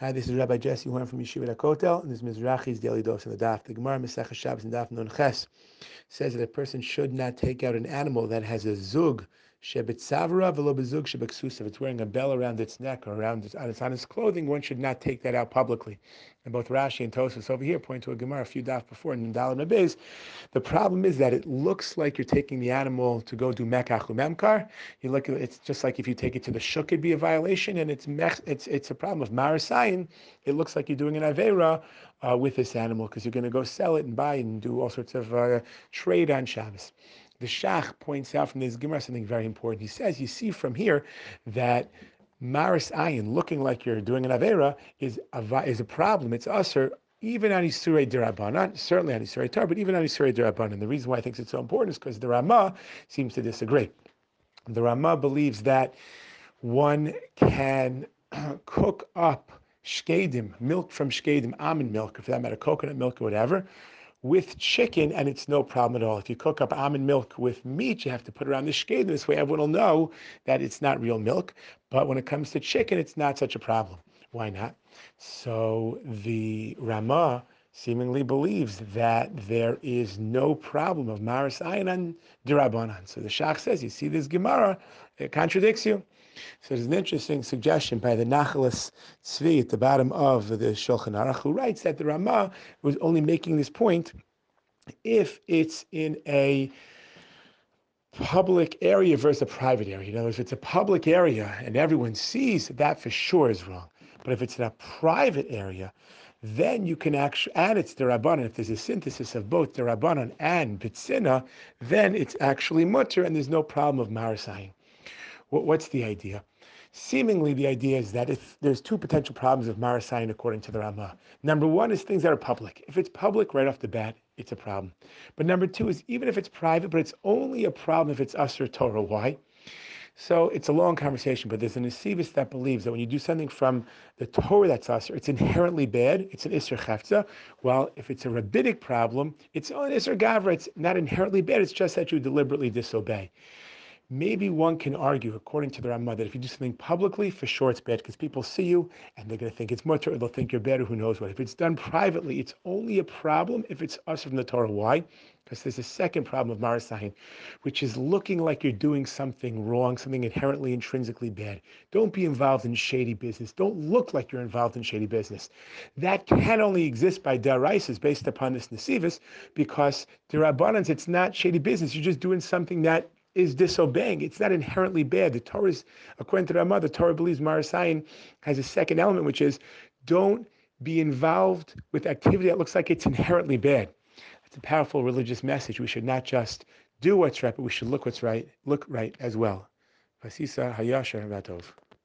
Hi, this is Rabbi Jesse Horn from Yeshiva Kotel, and this is Mizrachi's Daily Dose in the Daf. The Gemara Masech Shabbos and Daf Nun Ches says that a person should not take out an animal that has a zug shebetzavra velo bezug shebeksusav. It's wearing a bell around its neck or around its, it's on its clothing. One should not take that out publicly. And both Rashi and Tosfos over here point to a Gemara a few daf before in Dalam Abiz. The problem is that it looks like you're taking the animal to go do mekach memkar. You look, it's just like if you take it to the shuk, it'd be a violation, and it's mech, it's it's a problem of marasayin. It looks like you're doing an avera uh, with this animal because you're going to go sell it and buy it and do all sorts of uh, trade on Shabbos. The Shach points out from this Gemara something very important. He says, you see from here that Maris Ayin, looking like you're doing an Avera, is a, is a problem. It's usher even on Isurei Dirabanan, certainly on Isurei Tar, but even on Isurei Dirabanan. The reason why I think it's so important is because the Rama seems to disagree. The Rama believes that one can cook up shkedim, milk from shkedim, almond milk, if that matter, coconut milk or whatever, with chicken, and it's no problem at all. If you cook up almond milk with meat, you have to put it around the shkedim. This way, everyone will know that it's not real milk. But when it comes to chicken, it's not such a problem. Why not? So the Rama seemingly believes that there is no problem of Maris Ayin on Dirabanan. So the Shach says, you see this Gemara, it contradicts you. So there's an interesting suggestion by the Nachalis Tzvi at the bottom of the Shulchan Aruch, who writes that the Rama was only making this point if it's in a public area versus a private area. You know, if it's a public area and everyone sees, that for sure is wrong. But if it's in a private area, then you can actually, and it's the Rabbanan, if there's a synthesis of both the Rabbanan and Bitsina, then it's actually mutter and there's no problem of Marasayin. What's the idea? Seemingly, the idea is that if there's two potential problems of Marasayan according to the Rama. Number one is things that are public. If it's public right off the bat, it's a problem. But number two is even if it's private, but it's only a problem if it's us or Torah. Why? So it's a long conversation, but there's an Asivis that believes that when you do something from the Torah that's Usher, it's inherently bad. It's an Isser Chefza. While if it's a rabbinic problem, it's an Isser Gavra. It's not inherently bad. It's just that you deliberately disobey maybe one can argue, according to the Rama, that if you do something publicly, for sure it's bad because people see you and they're going to think it's mutter or they'll think you're better, who knows what. If it's done privately, it's only a problem if it's us from the Torah. Why? Because there's a second problem of Marasayin, which is looking like you're doing something wrong, something inherently intrinsically bad. Don't be involved in shady business. Don't look like you're involved in shady business. That can only exist by daraisas based upon this nesivis, because derabbanans, it's not shady business. You're just doing something that is disobeying. It's not inherently bad. The Torah is, according to Rama, the Torah believes Marasayan has a second element, which is don't be involved with activity that looks like it's inherently bad. It's a powerful religious message. We should not just do what's right, but we should look what's right, look right as well. Vasisa Hayasha Ratov.